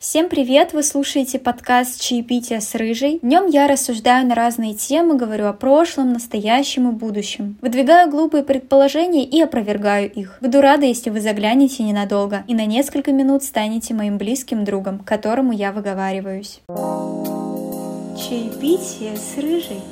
Всем привет! Вы слушаете подкаст «Чаепитие с Рыжей». В нем я рассуждаю на разные темы, говорю о прошлом, настоящем и будущем. Выдвигаю глупые предположения и опровергаю их. Буду рада, если вы заглянете ненадолго и на несколько минут станете моим близким другом, к которому я выговариваюсь. Чаепитие с Рыжей.